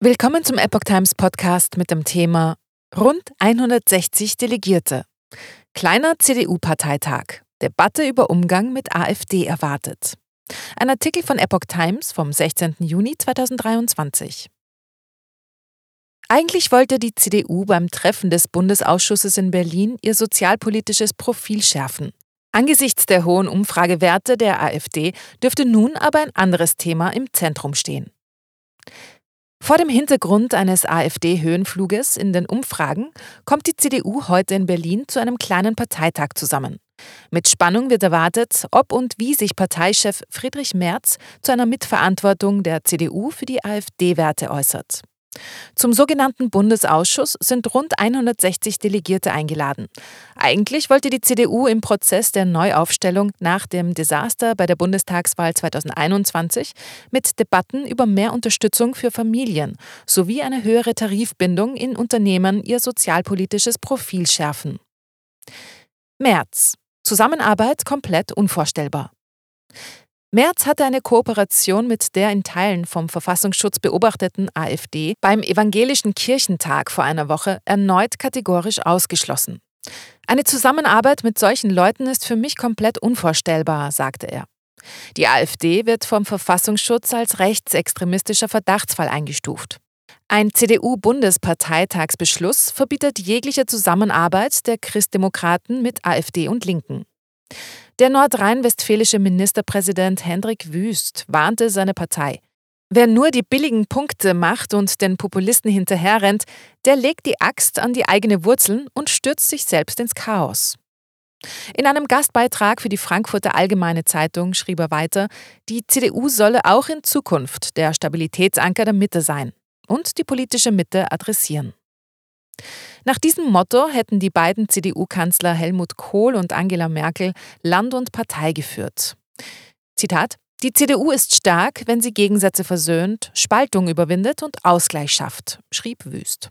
Willkommen zum Epoch Times Podcast mit dem Thema Rund 160 Delegierte. Kleiner CDU-Parteitag. Debatte über Umgang mit AfD erwartet. Ein Artikel von Epoch Times vom 16. Juni 2023. Eigentlich wollte die CDU beim Treffen des Bundesausschusses in Berlin ihr sozialpolitisches Profil schärfen. Angesichts der hohen Umfragewerte der AfD dürfte nun aber ein anderes Thema im Zentrum stehen. Vor dem Hintergrund eines AfD-Höhenfluges in den Umfragen kommt die CDU heute in Berlin zu einem kleinen Parteitag zusammen. Mit Spannung wird erwartet, ob und wie sich Parteichef Friedrich Merz zu einer Mitverantwortung der CDU für die AfD-Werte äußert. Zum sogenannten Bundesausschuss sind rund 160 Delegierte eingeladen. Eigentlich wollte die CDU im Prozess der Neuaufstellung nach dem Desaster bei der Bundestagswahl 2021 mit Debatten über mehr Unterstützung für Familien sowie eine höhere Tarifbindung in Unternehmen ihr sozialpolitisches Profil schärfen. März. Zusammenarbeit komplett unvorstellbar. Merz hatte eine Kooperation mit der in Teilen vom Verfassungsschutz beobachteten AfD beim Evangelischen Kirchentag vor einer Woche erneut kategorisch ausgeschlossen. Eine Zusammenarbeit mit solchen Leuten ist für mich komplett unvorstellbar, sagte er. Die AfD wird vom Verfassungsschutz als rechtsextremistischer Verdachtsfall eingestuft. Ein CDU-Bundesparteitagsbeschluss verbietet jegliche Zusammenarbeit der Christdemokraten mit AfD und Linken. Der nordrhein-westfälische Ministerpräsident Hendrik Wüst warnte seine Partei. Wer nur die billigen Punkte macht und den Populisten hinterherrennt, der legt die Axt an die eigene Wurzeln und stürzt sich selbst ins Chaos. In einem Gastbeitrag für die Frankfurter Allgemeine Zeitung schrieb er weiter, die CDU solle auch in Zukunft der Stabilitätsanker der Mitte sein und die politische Mitte adressieren. Nach diesem Motto hätten die beiden CDU-Kanzler Helmut Kohl und Angela Merkel Land und Partei geführt. Zitat Die CDU ist stark, wenn sie Gegensätze versöhnt, Spaltung überwindet und Ausgleich schafft, schrieb Wüst.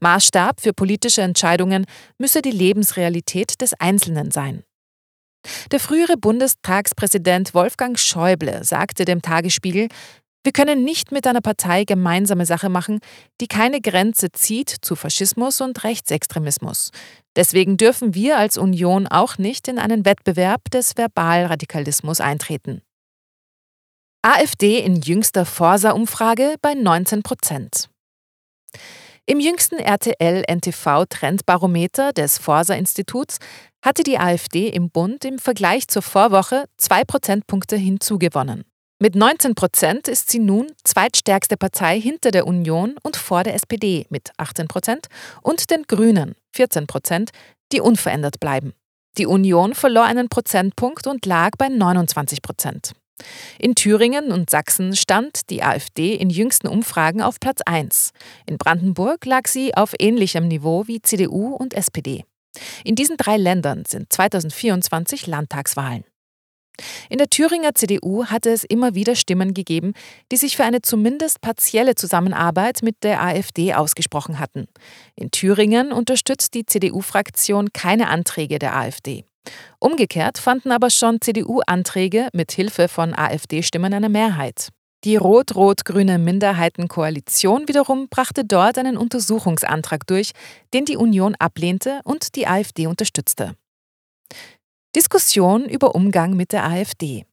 Maßstab für politische Entscheidungen müsse die Lebensrealität des Einzelnen sein. Der frühere Bundestagspräsident Wolfgang Schäuble sagte dem Tagesspiegel, wir können nicht mit einer Partei gemeinsame Sache machen, die keine Grenze zieht zu Faschismus und Rechtsextremismus. Deswegen dürfen wir als Union auch nicht in einen Wettbewerb des Verbalradikalismus eintreten. AfD in jüngster Forsa-Umfrage bei 19 Prozent. Im jüngsten RTL-NTV-Trendbarometer des Forsa-Instituts hatte die AfD im Bund im Vergleich zur Vorwoche zwei Prozentpunkte hinzugewonnen. Mit 19 Prozent ist sie nun zweitstärkste Partei hinter der Union und vor der SPD mit 18 Prozent und den Grünen 14 Prozent, die unverändert bleiben. Die Union verlor einen Prozentpunkt und lag bei 29 Prozent. In Thüringen und Sachsen stand die AfD in jüngsten Umfragen auf Platz 1. In Brandenburg lag sie auf ähnlichem Niveau wie CDU und SPD. In diesen drei Ländern sind 2024 Landtagswahlen. In der Thüringer CDU hatte es immer wieder Stimmen gegeben, die sich für eine zumindest partielle Zusammenarbeit mit der AfD ausgesprochen hatten. In Thüringen unterstützt die CDU-Fraktion keine Anträge der AfD. Umgekehrt fanden aber schon CDU-Anträge mit Hilfe von AfD-Stimmen eine Mehrheit. Die rot-rot-grüne Minderheitenkoalition wiederum brachte dort einen Untersuchungsantrag durch, den die Union ablehnte und die AfD unterstützte. Diskussion über Umgang mit der AfD.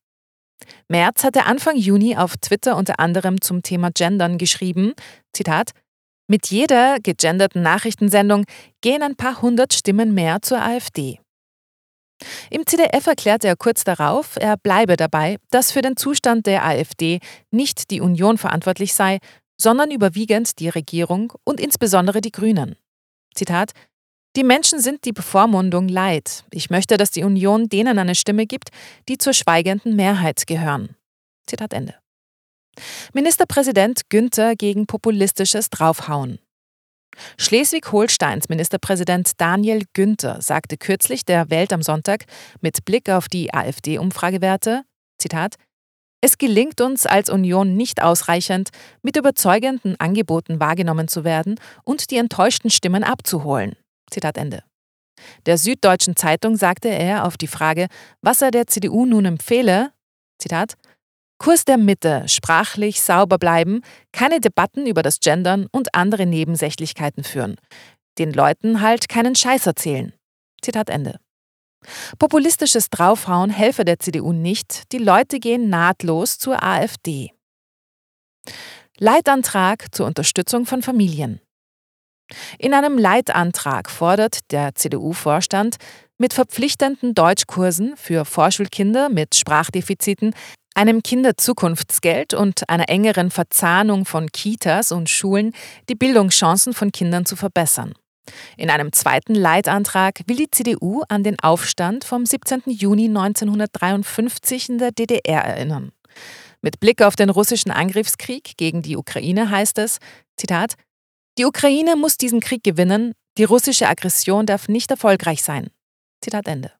Merz hatte Anfang Juni auf Twitter unter anderem zum Thema Gendern geschrieben, Zitat, mit jeder gegenderten Nachrichtensendung gehen ein paar hundert Stimmen mehr zur AfD. Im CDF erklärte er kurz darauf, er bleibe dabei, dass für den Zustand der AfD nicht die Union verantwortlich sei, sondern überwiegend die Regierung und insbesondere die Grünen. Zitat die Menschen sind die Bevormundung leid. Ich möchte, dass die Union denen eine Stimme gibt, die zur schweigenden Mehrheit gehören. Zitat Ende. Ministerpräsident Günther gegen populistisches Draufhauen. Schleswig-Holsteins Ministerpräsident Daniel Günther sagte kürzlich der Welt am Sonntag mit Blick auf die AfD-Umfragewerte, Zitat, es gelingt uns als Union nicht ausreichend, mit überzeugenden Angeboten wahrgenommen zu werden und die enttäuschten Stimmen abzuholen. Zitat Ende. Der Süddeutschen Zeitung sagte er auf die Frage, was er der CDU nun empfehle, Zitat, Kurs der Mitte, sprachlich sauber bleiben, keine Debatten über das Gendern und andere Nebensächlichkeiten führen. Den Leuten halt keinen Scheiß erzählen. Zitat Ende. Populistisches Draufhauen helfe der CDU nicht, die Leute gehen nahtlos zur AfD. Leitantrag zur Unterstützung von Familien. In einem Leitantrag fordert der CDU-Vorstand, mit verpflichtenden Deutschkursen für Vorschulkinder mit Sprachdefiziten, einem Kinderzukunftsgeld und einer engeren Verzahnung von Kitas und Schulen die Bildungschancen von Kindern zu verbessern. In einem zweiten Leitantrag will die CDU an den Aufstand vom 17. Juni 1953 in der DDR erinnern. Mit Blick auf den russischen Angriffskrieg gegen die Ukraine heißt es, Zitat, die Ukraine muss diesen Krieg gewinnen, die russische Aggression darf nicht erfolgreich sein. Zitat Ende.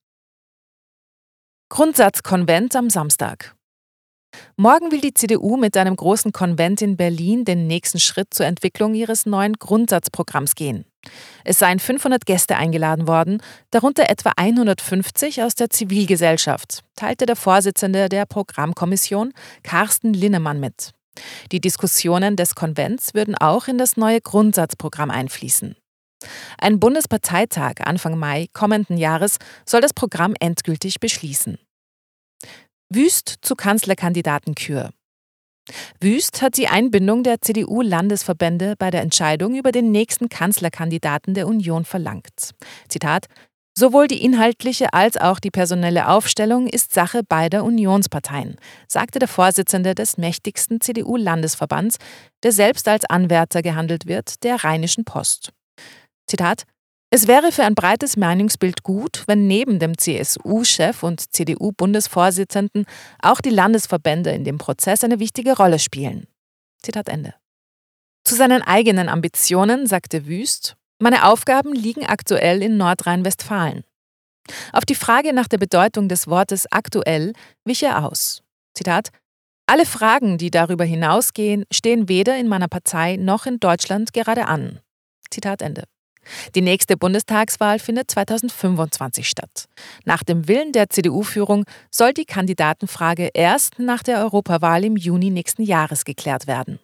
Grundsatzkonvent am Samstag. Morgen will die CDU mit einem großen Konvent in Berlin den nächsten Schritt zur Entwicklung ihres neuen Grundsatzprogramms gehen. Es seien 500 Gäste eingeladen worden, darunter etwa 150 aus der Zivilgesellschaft, teilte der Vorsitzende der Programmkommission Carsten Linnemann mit. Die Diskussionen des Konvents würden auch in das neue Grundsatzprogramm einfließen. Ein Bundesparteitag Anfang Mai kommenden Jahres soll das Programm endgültig beschließen. Wüst zu Kanzlerkandidaten Kür. Wüst hat die Einbindung der CDU-Landesverbände bei der Entscheidung über den nächsten Kanzlerkandidaten der Union verlangt. Zitat Sowohl die inhaltliche als auch die personelle Aufstellung ist Sache beider Unionsparteien, sagte der Vorsitzende des mächtigsten CDU-Landesverbands, der selbst als Anwärter gehandelt wird, der Rheinischen Post. Zitat es wäre für ein breites Meinungsbild gut, wenn neben dem CSU-Chef und CDU-Bundesvorsitzenden auch die Landesverbände in dem Prozess eine wichtige Rolle spielen. Zitat Ende. Zu seinen eigenen Ambitionen sagte Wüst, meine Aufgaben liegen aktuell in Nordrhein-Westfalen. Auf die Frage nach der Bedeutung des Wortes aktuell wich er aus. Zitat Alle Fragen, die darüber hinausgehen, stehen weder in meiner Partei noch in Deutschland gerade an. Zitat Ende. Die nächste Bundestagswahl findet 2025 statt. Nach dem Willen der CDU-Führung soll die Kandidatenfrage erst nach der Europawahl im Juni nächsten Jahres geklärt werden.